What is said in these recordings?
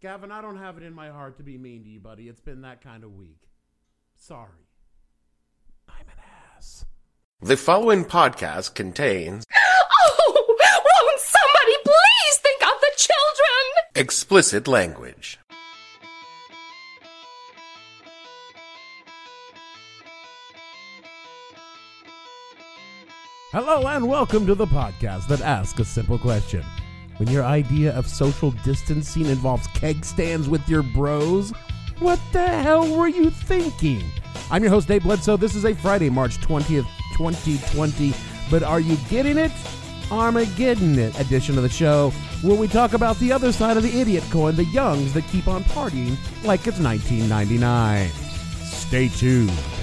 Gavin, I don't have it in my heart to be mean to you, buddy. It's been that kind of week. Sorry. I'm an ass. The following podcast contains Oh, won't somebody please think of the children? explicit language. Hello and welcome to the podcast that asks a simple question. When your idea of social distancing involves keg stands with your bros, what the hell were you thinking? I'm your host, Dave Bledsoe. This is a Friday, March 20th, 2020. But are you getting it? Armageddon it edition of the show where we talk about the other side of the idiot coin, the youngs that keep on partying like it's 1999. Stay tuned.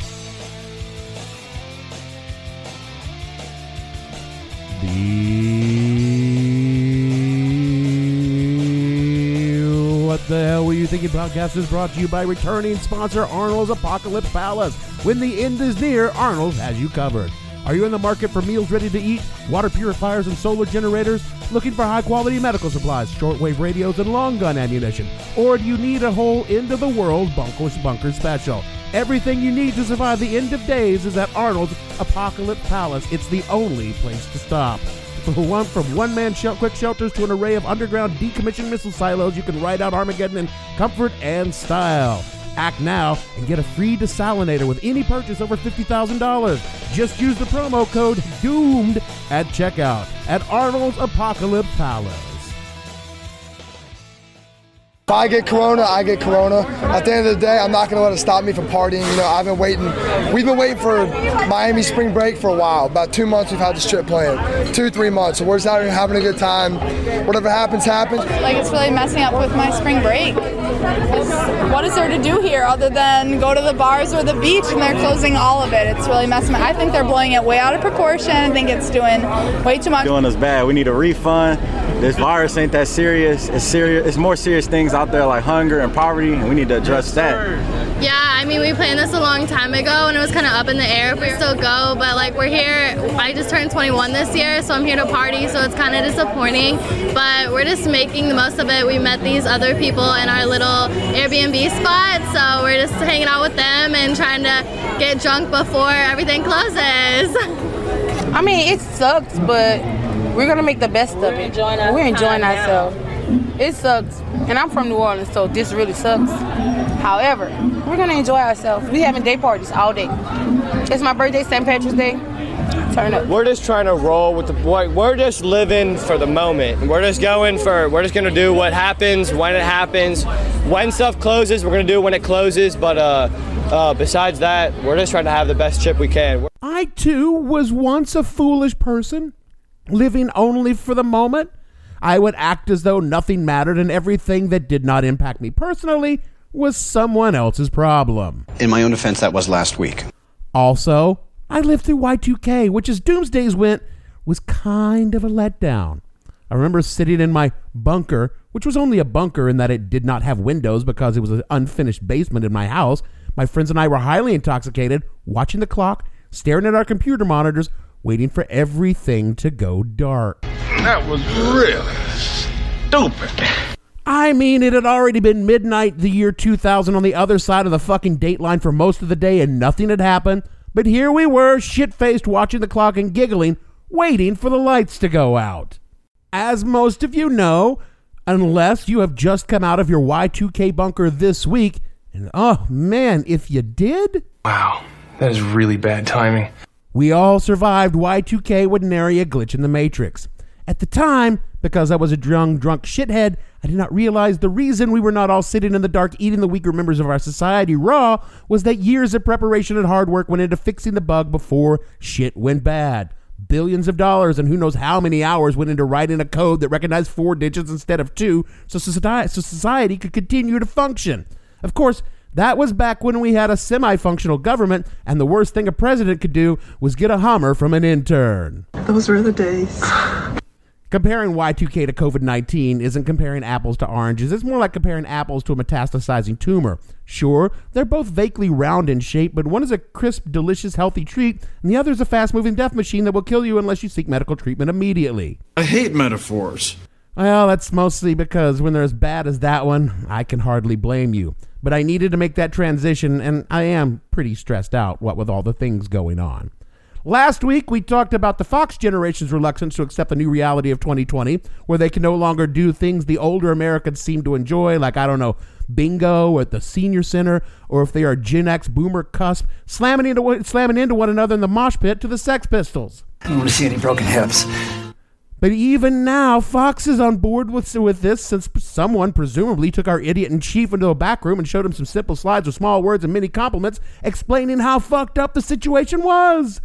The Hell Were You Thinking podcast is brought to you by returning sponsor Arnold's Apocalypse Palace. When the end is near, Arnold has you covered. Are you in the market for meals ready to eat, water purifiers, and solar generators? Looking for high quality medical supplies, shortwave radios, and long gun ammunition? Or do you need a whole end of the world bunker bunker special? Everything you need to survive the end of days is at Arnold's Apocalypse Palace. It's the only place to stop. For one, from one-man shel- quick shelters to an array of underground decommissioned missile silos, you can ride out Armageddon in comfort and style. Act now and get a free desalinator with any purchase over $50,000. Just use the promo code DOOMED at checkout at Arnold's Apocalypse Palace. If I get corona, I get corona. At the end of the day, I'm not going to let it stop me from partying. You know, I've been waiting. We've been waiting for Miami spring break for a while. About two months we've had this trip planned. Two, three months. So we're just out here having a good time. Whatever happens, happens. like it's really messing up with my spring break. What is there to do here other than go to the bars or the beach and they're closing all of it? It's really messing. up. I think they're blowing it way out of proportion. I think it's doing way too much. doing us bad. We need a refund. This virus ain't that serious. It's serious. It's more serious things out there like hunger and poverty, and we need to address that. Yeah, I mean, we planned this a long time ago and it was kind of up in the air if we still go, but like we're here. I just turned 21 this year, so I'm here to party, so it's kind of disappointing, but we're just making the most of it. We met these other people in our little Airbnb spot, so we're just hanging out with them and trying to get drunk before everything closes. I mean, it sucks, but we're gonna make the best of it. enjoying our We're enjoying time now. ourselves. It sucks, and I'm from New Orleans, so this really sucks. However, we're gonna enjoy ourselves. We having day parties all day. It's my birthday, St. Patrick's Day. Turn up. We're just trying to roll with the boy. We're just living for the moment. We're just going for. We're just gonna do what happens when it happens. When stuff closes, we're gonna do it when it closes. But uh, uh, besides that, we're just trying to have the best trip we can. We're- I too was once a foolish person, living only for the moment. I would act as though nothing mattered and everything that did not impact me personally was someone else's problem. In my own defense, that was last week. Also, I lived through Y2K, which as Doomsdays went, was kind of a letdown. I remember sitting in my bunker, which was only a bunker in that it did not have windows because it was an unfinished basement in my house. My friends and I were highly intoxicated, watching the clock, staring at our computer monitors, waiting for everything to go dark. That was really stupid. I mean, it had already been midnight the year 2000 on the other side of the fucking date line for most of the day and nothing had happened. But here we were, shit faced, watching the clock and giggling, waiting for the lights to go out. As most of you know, unless you have just come out of your Y2K bunker this week, and oh man, if you did, Wow, that is really bad timing. We all survived Y2K with nary a glitch in the Matrix. At the time, because I was a drunk, drunk shithead, I did not realize the reason we were not all sitting in the dark eating the weaker members of our society raw was that years of preparation and hard work went into fixing the bug before shit went bad. Billions of dollars and who knows how many hours went into writing a code that recognized four digits instead of two so society, so society could continue to function. Of course, That was back when we had a semi functional government, and the worst thing a president could do was get a Hummer from an intern. Those were the days. Comparing Y2K to COVID 19 isn't comparing apples to oranges. It's more like comparing apples to a metastasizing tumor. Sure, they're both vaguely round in shape, but one is a crisp, delicious, healthy treat, and the other is a fast moving death machine that will kill you unless you seek medical treatment immediately. I hate metaphors. Well, that's mostly because when they're as bad as that one, I can hardly blame you. But I needed to make that transition, and I am pretty stressed out, what with all the things going on. Last week, we talked about the Fox generation's reluctance to accept the new reality of 2020, where they can no longer do things the older Americans seem to enjoy, like, I don't know, bingo at the senior center, or if they are Gen X boomer cusp, slamming into, slamming into one another in the mosh pit to the Sex Pistols. I don't want to see any broken hips. But even now, Fox is on board with, with this since someone presumably took our idiot in chief into a back room and showed him some simple slides with small words and many compliments explaining how fucked up the situation was.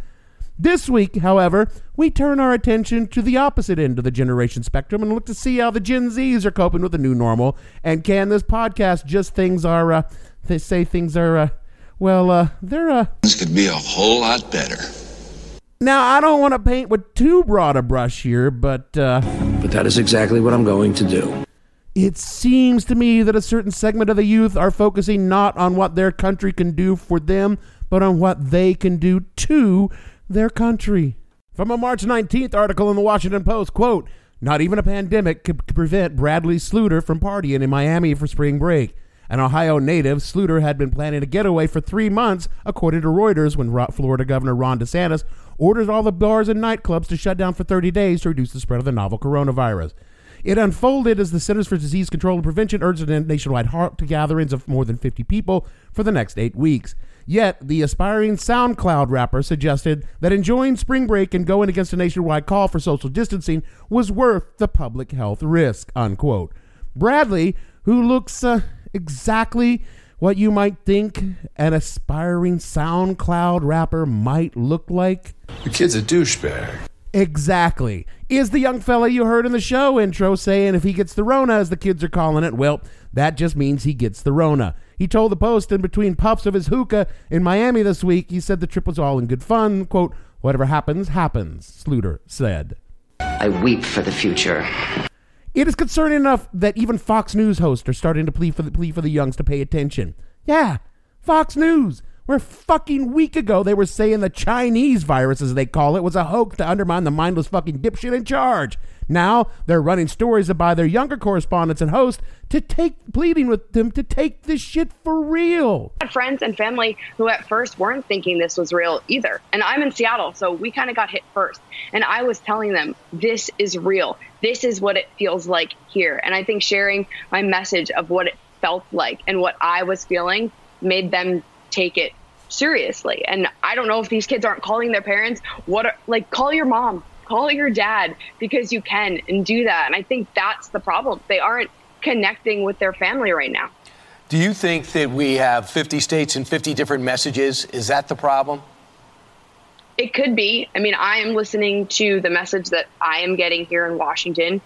This week, however, we turn our attention to the opposite end of the generation spectrum and look to see how the Gen Zs are coping with the new normal. And can this podcast just things are, uh, they say things are, uh, well, uh, they're, uh, This could be a whole lot better. Now I don't want to paint with too broad a brush here, but, uh, But that is exactly what I'm going to do. It seems to me that a certain segment of the youth are focusing not on what their country can do for them, but on what they can do to their country. From a March 19th article in the Washington Post, quote, not even a pandemic could prevent Bradley Sluder from partying in Miami for spring break. An Ohio native, Sluder had been planning a getaway for three months, according to Reuters, when Florida Governor Ron DeSantis ordered all the bars and nightclubs to shut down for 30 days to reduce the spread of the novel coronavirus. It unfolded as the Centers for Disease Control and Prevention urged an nationwide halt to gatherings of more than 50 people for the next eight weeks. Yet, the aspiring SoundCloud rapper suggested that enjoying spring break and going against a nationwide call for social distancing was worth the public health risk, unquote. Bradley, who looks uh, exactly what you might think an aspiring SoundCloud rapper might look like, The kid's a douchebag. Exactly. Is the young fella you heard in the show intro saying if he gets the Rona, as the kids are calling it, well, that just means he gets the Rona. He told the Post in between puffs of his hookah in Miami this week, he said the trip was all in good fun. Quote, whatever happens, happens, Sluder said. I weep for the future. It is concerning enough that even Fox News hosts are starting to plead for the plea for the youngs to pay attention. Yeah, Fox News. Where fucking week ago they were saying the Chinese virus, as they call it, was a hoax to undermine the mindless fucking dipshit in charge. Now they're running stories by their younger correspondents and hosts to take pleading with them to take this shit for real. friends and family who at first weren't thinking this was real either. And I'm in Seattle, so we kind of got hit first. And I was telling them, this is real. This is what it feels like here. And I think sharing my message of what it felt like and what I was feeling made them take it seriously. And I don't know if these kids aren't calling their parents, what are, like call your mom, call your dad because you can and do that. And I think that's the problem. They aren't connecting with their family right now. Do you think that we have 50 states and 50 different messages? Is that the problem? It could be. I mean, I am listening to the message that I am getting here in Washington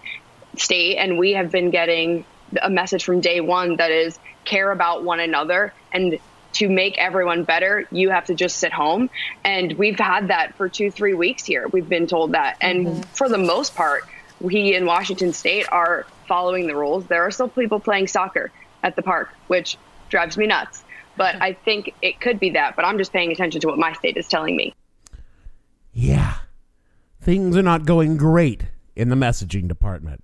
state, and we have been getting a message from day one that is care about one another and to make everyone better, you have to just sit home. And we've had that for two, three weeks here. We've been told that. And mm-hmm. for the most part, we in Washington state are following the rules. There are still people playing soccer at the park, which drives me nuts. But I think it could be that. But I'm just paying attention to what my state is telling me. Yeah, things are not going great in the messaging department.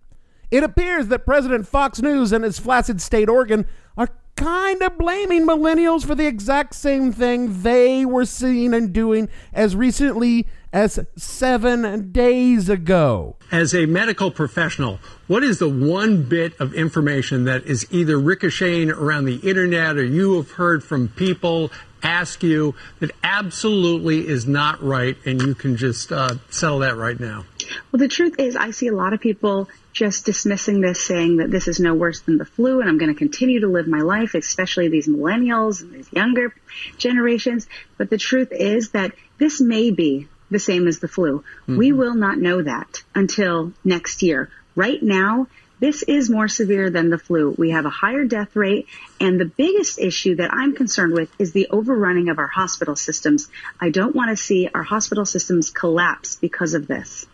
It appears that President Fox News and his flaccid state organ are kind of blaming millennials for the exact same thing they were seeing and doing as recently as seven days ago. As a medical professional, what is the one bit of information that is either ricocheting around the internet or you have heard from people ask you that absolutely is not right and you can just uh, settle that right now? Well, the truth is, I see a lot of people just dismissing this, saying that this is no worse than the flu and I'm going to continue to live my life, especially these millennials and these younger generations. But the truth is that this may be the same as the flu. Mm-hmm. We will not know that until next year. Right now, This is more severe than the flu. We have a higher death rate. And the biggest issue that I'm concerned with is the overrunning of our hospital systems. I don't want to see our hospital systems collapse because of this.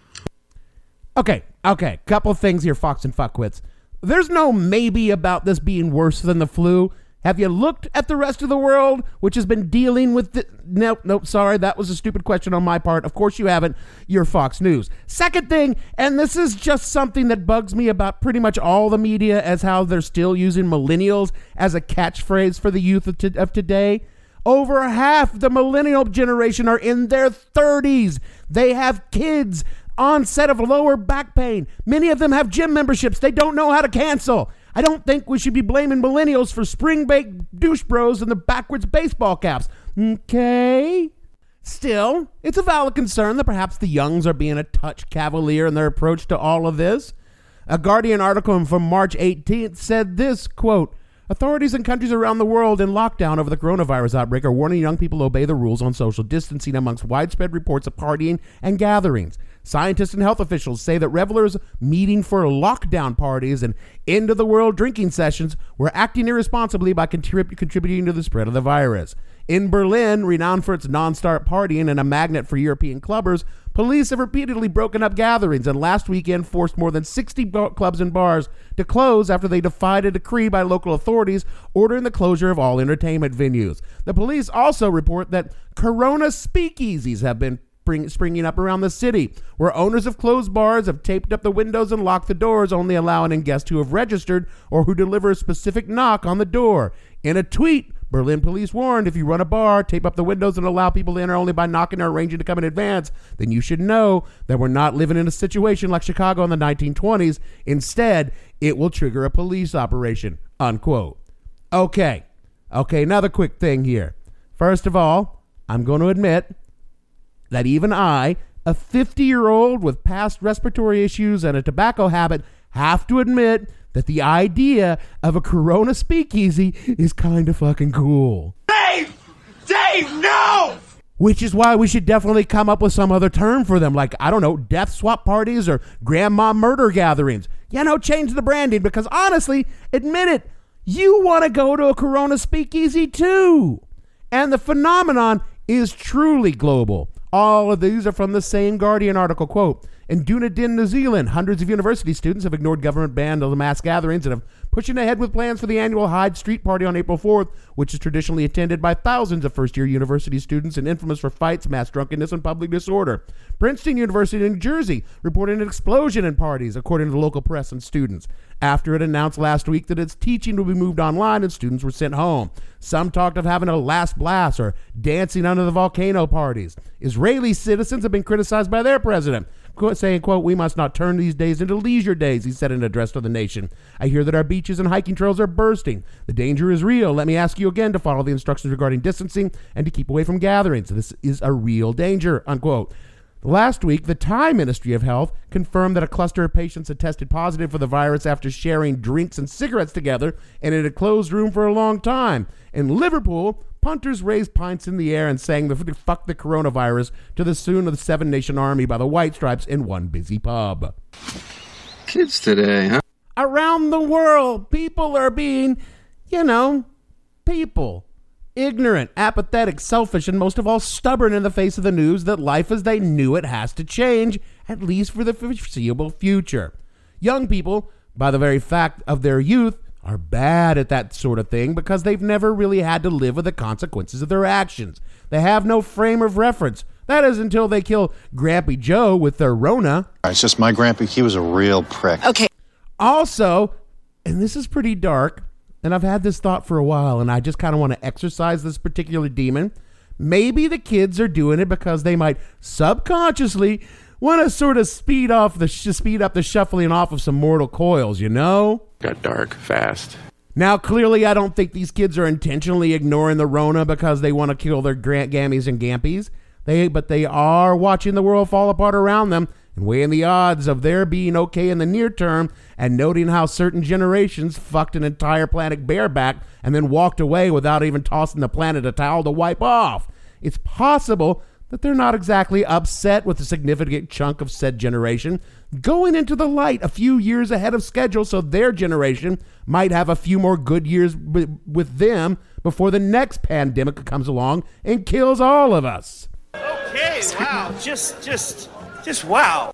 Okay, okay. Couple things here, Fox and Fuckwits. There's no maybe about this being worse than the flu. Have you looked at the rest of the world, which has been dealing with the. Nope, nope, sorry. That was a stupid question on my part. Of course you haven't. You're Fox News. Second thing, and this is just something that bugs me about pretty much all the media, as how they're still using millennials as a catchphrase for the youth of, of today. Over half the millennial generation are in their 30s. They have kids, onset of lower back pain. Many of them have gym memberships they don't know how to cancel. I don't think we should be blaming millennials for spring baked douche bros and the backwards baseball caps. Okay? Still, it's a valid concern that perhaps the youngs are being a touch cavalier in their approach to all of this. A Guardian article from March 18th said this quote, Authorities in countries around the world in lockdown over the coronavirus outbreak are warning young people obey the rules on social distancing amongst widespread reports of partying and gatherings. Scientists and health officials say that revelers meeting for lockdown parties and end of the world drinking sessions were acting irresponsibly by contrib- contributing to the spread of the virus. In Berlin, renowned for its non-start partying and a magnet for European clubbers, police have repeatedly broken up gatherings and last weekend forced more than 60 bar- clubs and bars to close after they defied a decree by local authorities ordering the closure of all entertainment venues. The police also report that Corona speakeasies have been spring, springing up around the city, where owners of closed bars have taped up the windows and locked the doors, only allowing in guests who have registered or who deliver a specific knock on the door. In a tweet, Berlin police warned if you run a bar, tape up the windows, and allow people to enter only by knocking or arranging to come in advance, then you should know that we're not living in a situation like Chicago in the 1920s. Instead, it will trigger a police operation. Unquote. Okay. Okay, another quick thing here. First of all, I'm going to admit that even I, a 50 year old with past respiratory issues and a tobacco habit, have to admit that the idea of a Corona speakeasy is kind of fucking cool. Dave! Dave, no! Which is why we should definitely come up with some other term for them, like, I don't know, death swap parties or grandma murder gatherings. You know, change the branding because honestly, admit it, you want to go to a Corona speakeasy too. And the phenomenon is truly global. All of these are from the same Guardian article. Quote In Dunedin, New Zealand, hundreds of university students have ignored government ban on mass gatherings and have pushing ahead with plans for the annual Hyde Street Party on April 4th, which is traditionally attended by thousands of first year university students and infamous for fights, mass drunkenness, and public disorder. Princeton University in New Jersey reported an explosion in parties, according to local press and students, after it announced last week that its teaching would be moved online and students were sent home. Some talked of having a last blast or dancing under the volcano parties. Israeli citizens have been criticized by their president saying, quote, we must not turn these days into leisure days, he said in an address to the nation. I hear that our beaches and hiking trails are bursting. The danger is real. Let me ask you again to follow the instructions regarding distancing and to keep away from gatherings. This is a real danger, unquote. Last week, the Thai Ministry of Health confirmed that a cluster of patients had tested positive for the virus after sharing drinks and cigarettes together and in a closed room for a long time. In Liverpool, punters raised pints in the air and sang the fuck the coronavirus to the tune of the Seven Nation Army by the White Stripes in one busy pub. Kids today, huh? Around the world, people are being, you know, people. Ignorant, apathetic, selfish, and most of all stubborn in the face of the news that life as they knew it has to change, at least for the foreseeable future. Young people, by the very fact of their youth, are bad at that sort of thing because they've never really had to live with the consequences of their actions. They have no frame of reference. That is until they kill Grampy Joe with their Rona. It's just my Grampy, he was a real prick. Okay. Also, and this is pretty dark, and I've had this thought for a while, and I just kind of want to exercise this particular demon. Maybe the kids are doing it because they might subconsciously want to sort of speed off the sh- speed up the shuffling off of some mortal coils, you know? Got dark fast. Now, clearly, I don't think these kids are intentionally ignoring the Rona because they want to kill their grant gammies and gampies. They, but they are watching the world fall apart around them and weighing the odds of their being okay in the near term and noting how certain generations fucked an entire planet bareback and then walked away without even tossing the planet a towel to wipe off. It's possible that they're not exactly upset with a significant chunk of said generation going into the light a few years ahead of schedule so their generation might have a few more good years w- with them before the next pandemic comes along and kills all of us. Okay, wow. Just, just, just wow.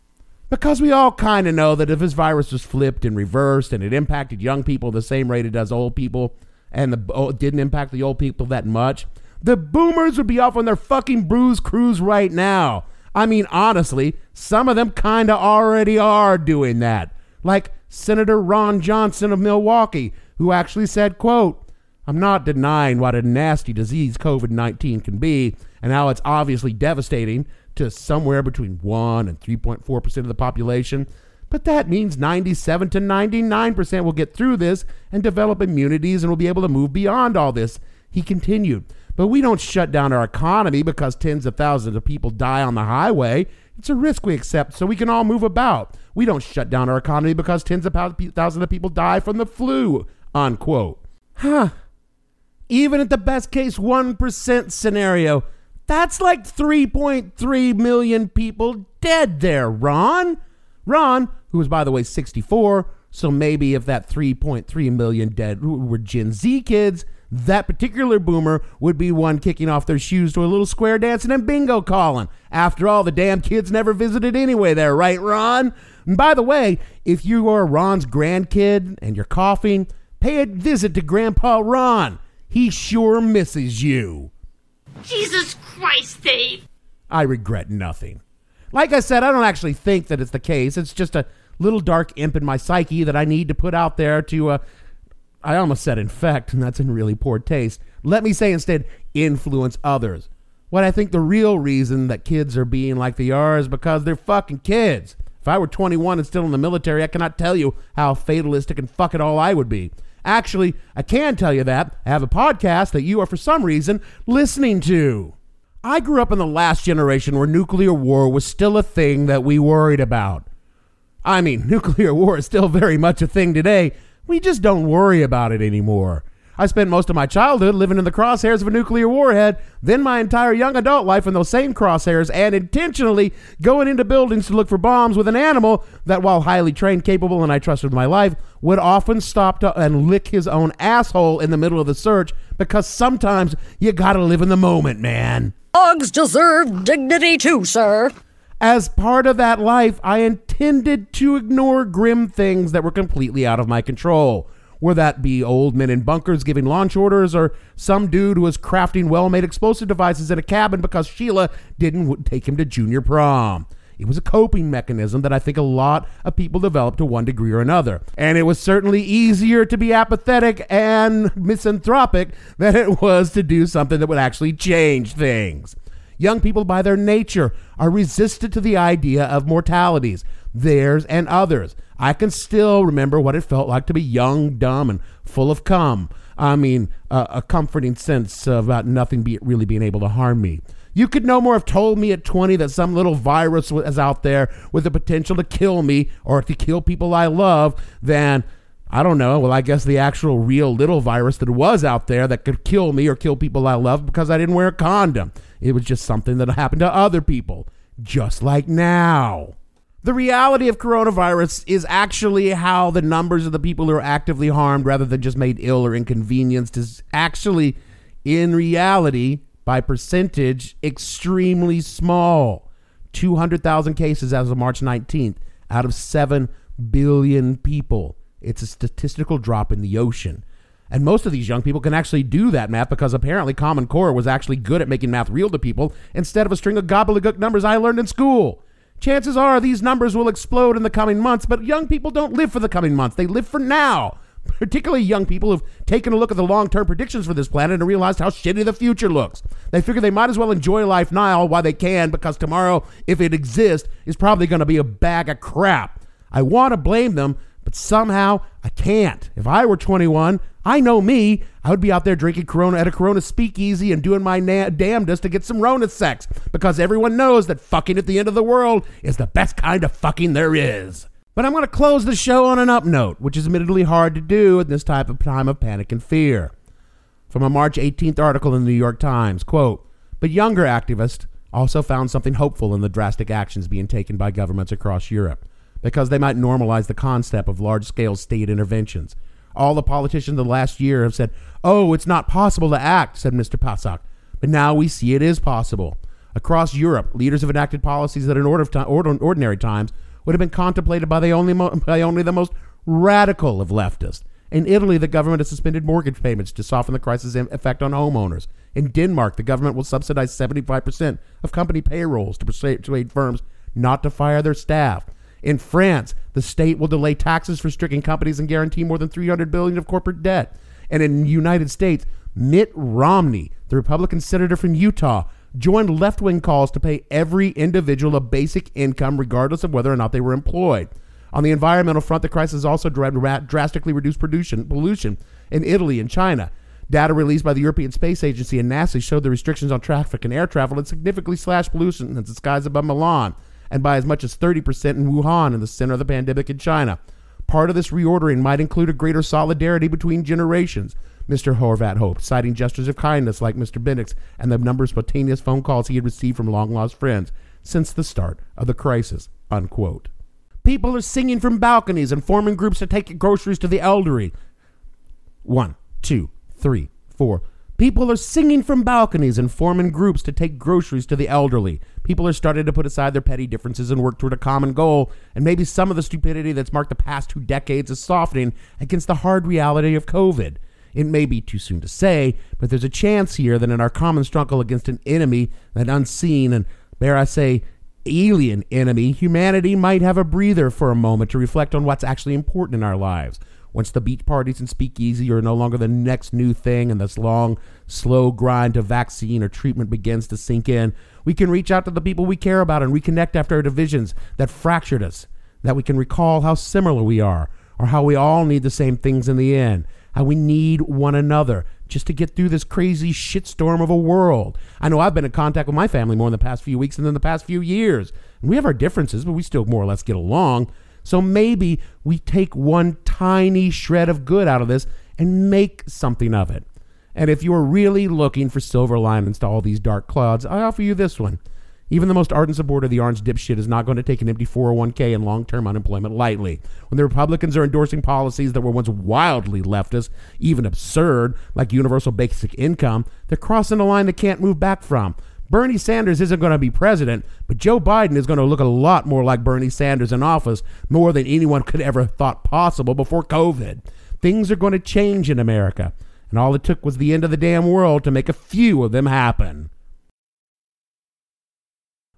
Because we all kind of know that if this virus was flipped and reversed and it impacted young people the same rate it does old people, and the, oh, didn't impact the old people that much, the boomers would be off on their fucking bruise cruise right now. I mean, honestly, some of them kind of already are doing that. Like Senator Ron Johnson of Milwaukee, who actually said, quote, I'm not denying what a nasty disease COVID-19 can be and how it's obviously devastating to somewhere between 1 and 3.4% of the population. But that means 97 to 99% will get through this and develop immunities and will be able to move beyond all this. He continued, But we don't shut down our economy because tens of thousands of people die on the highway. It's a risk we accept so we can all move about. We don't shut down our economy because tens of thousands of people die from the flu. Unquote. Huh. Even at the best case 1% scenario, that's like 3.3 million people dead there, Ron. Ron, who was, by the way, 64, so maybe if that 3.3 million dead were Gen Z kids, that particular boomer would be one kicking off their shoes to a little square dancing and bingo calling. After all, the damn kids never visited anyway, there, right, Ron? And by the way, if you are Ron's grandkid and you're coughing, pay a visit to Grandpa Ron. He sure misses you. Jesus Christ, Dave. I regret nothing. Like I said, I don't actually think that it's the case. It's just a little dark imp in my psyche that I need to put out there to, uh, I almost said infect, and that's in really poor taste. Let me say instead, influence others. What I think the real reason that kids are being like they are is because they're fucking kids. If I were 21 and still in the military, I cannot tell you how fatalistic and fuck it all I would be. Actually, I can tell you that. I have a podcast that you are, for some reason, listening to. I grew up in the last generation where nuclear war was still a thing that we worried about. I mean, nuclear war is still very much a thing today. We just don't worry about it anymore. I spent most of my childhood living in the crosshairs of a nuclear warhead, then my entire young adult life in those same crosshairs, and intentionally going into buildings to look for bombs with an animal that, while highly trained, capable, and I trusted with my life, would often stop to, and lick his own asshole in the middle of the search because sometimes you gotta live in the moment, man. Dogs deserve dignity too, sir. As part of that life, I intended to ignore grim things that were completely out of my control whether that be old men in bunkers giving launch orders or some dude who was crafting well made explosive devices in a cabin because Sheila didn't take him to junior prom. It was a coping mechanism that I think a lot of people develop to one degree or another. And it was certainly easier to be apathetic and misanthropic than it was to do something that would actually change things. Young people, by their nature, are resistant to the idea of mortalities, theirs and others. I can still remember what it felt like to be young, dumb, and full of cum. I mean, uh, a comforting sense about nothing be, really being able to harm me. You could no more have told me at 20 that some little virus was out there with the potential to kill me or to kill people I love than, I don't know, well, I guess the actual real little virus that was out there that could kill me or kill people I love because I didn't wear a condom. It was just something that happened to other people, just like now. The reality of coronavirus is actually how the numbers of the people who are actively harmed rather than just made ill or inconvenienced is actually, in reality, by percentage, extremely small. 200,000 cases as of March 19th out of 7 billion people. It's a statistical drop in the ocean. And most of these young people can actually do that math because apparently Common Core was actually good at making math real to people instead of a string of gobbledygook numbers I learned in school. Chances are these numbers will explode in the coming months, but young people don't live for the coming months. They live for now. Particularly young people who've taken a look at the long term predictions for this planet and realized how shitty the future looks. They figure they might as well enjoy life now while they can because tomorrow, if it exists, is probably going to be a bag of crap. I want to blame them, but somehow I can't. If I were 21, I know me. I would be out there drinking Corona at a Corona speakeasy and doing my na- damnedest to get some Rona sex because everyone knows that fucking at the end of the world is the best kind of fucking there is. But I'm going to close the show on an up note, which is admittedly hard to do at this type of time of panic and fear. From a March 18th article in the New York Times, quote, but younger activists also found something hopeful in the drastic actions being taken by governments across Europe, because they might normalize the concept of large scale state interventions. All the politicians of the last year have said, Oh, it's not possible to act, said Mr. Pasak. But now we see it is possible. Across Europe, leaders have enacted policies that in order of time, ordinary times would have been contemplated by the only, by only the most radical of leftists. In Italy, the government has suspended mortgage payments to soften the crisis effect on homeowners. In Denmark, the government will subsidize 75% of company payrolls to persuade firms not to fire their staff. In France, the state will delay taxes for stricken companies and guarantee more than 300 billion of corporate debt. And in the United States, Mitt Romney, the Republican senator from Utah, joined left-wing calls to pay every individual a basic income regardless of whether or not they were employed. On the environmental front, the crisis also drastically reduced pollution in Italy and China. Data released by the European Space Agency and NASA showed the restrictions on traffic and air travel had significantly slashed pollution in the skies above Milan and by as much as 30% in Wuhan in the center of the pandemic in China. Part of this reordering might include a greater solidarity between generations, Mr. Horvat hoped, citing gestures of kindness like Mr. Bennett's and the number of spontaneous phone calls he had received from long lost friends since the start of the crisis. Unquote. People are singing from balconies and forming groups to take groceries to the elderly. One, two, three, four. People are singing from balconies and forming groups to take groceries to the elderly. People are starting to put aside their petty differences and work toward a common goal, and maybe some of the stupidity that's marked the past two decades is softening against the hard reality of COVID. It may be too soon to say, but there's a chance here that in our common struggle against an enemy, an unseen and, dare I say, alien enemy, humanity might have a breather for a moment to reflect on what's actually important in our lives. Once the beach parties and speakeasy are no longer the next new thing and this long, slow grind to vaccine or treatment begins to sink in, we can reach out to the people we care about and reconnect after our divisions that fractured us, that we can recall how similar we are, or how we all need the same things in the end, how we need one another, just to get through this crazy shitstorm of a world. I know I've been in contact with my family more in the past few weeks than in the past few years. And we have our differences, but we still more or less get along. So maybe we take one tiny shred of good out of this and make something of it. And if you are really looking for silver linings to all these dark clouds, I offer you this one. Even the most ardent supporter of the orange dipshit is not going to take an empty 401k and long term unemployment lightly. When the Republicans are endorsing policies that were once wildly leftist, even absurd, like universal basic income, they're crossing a line they can't move back from. Bernie Sanders isn't going to be president, but Joe Biden is going to look a lot more like Bernie Sanders in office, more than anyone could ever have thought possible before COVID. Things are going to change in America, and all it took was the end of the damn world to make a few of them happen.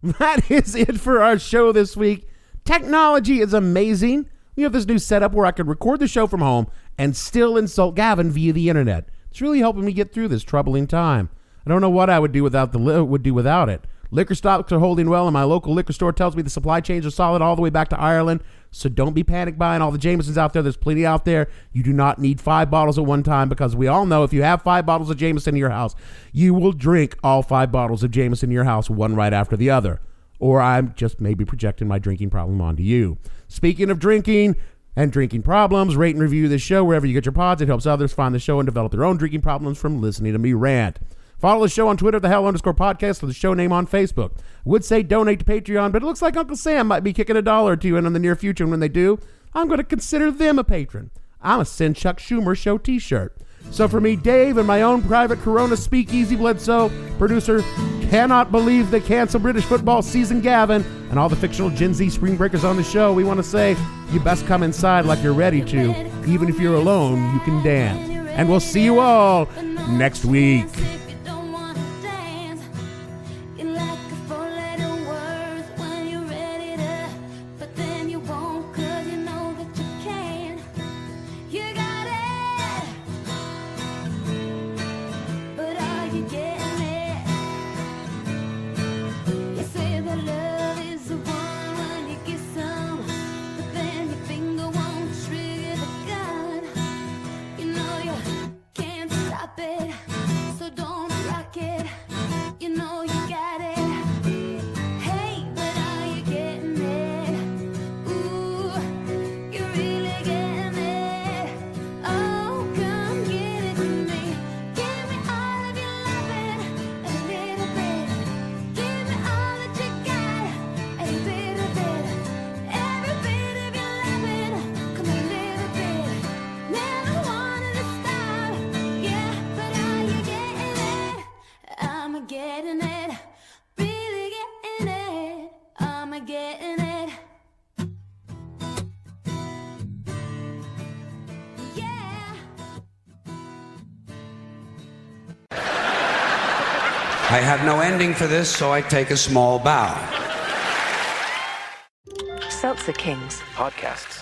That is it for our show this week. Technology is amazing. We have this new setup where I can record the show from home and still insult Gavin via the internet. It's really helping me get through this troubling time. I don't know what I would do without the li- would do without it. Liquor stocks are holding well, and my local liquor store tells me the supply chains are solid all the way back to Ireland. So don't be panic buying all the Jamesons out there. There's plenty out there. You do not need five bottles at one time because we all know if you have five bottles of Jameson in your house, you will drink all five bottles of Jameson in your house, one right after the other. Or I'm just maybe projecting my drinking problem onto you. Speaking of drinking, and drinking problems. Rate and review this show wherever you get your pods. It helps others find the show and develop their own drinking problems from listening to me rant. Follow the show on Twitter, the Hell underscore podcast, or the show name on Facebook. Would say donate to Patreon, but it looks like Uncle Sam might be kicking a dollar or two in the near future. And when they do, I'm going to consider them a patron. I'm a send Chuck Schumer show T-shirt. So for me, Dave, and my own private Corona Speakeasy Bledsoe, producer, cannot believe the canceled British football season, Gavin, and all the fictional Gen Z spring breakers on the show, we want to say you best come inside like you're ready to. Even if you're alone, you can dance. And we'll see you all next week. I have no ending for this, so I take a small bow. Seltzer Kings. Podcasts.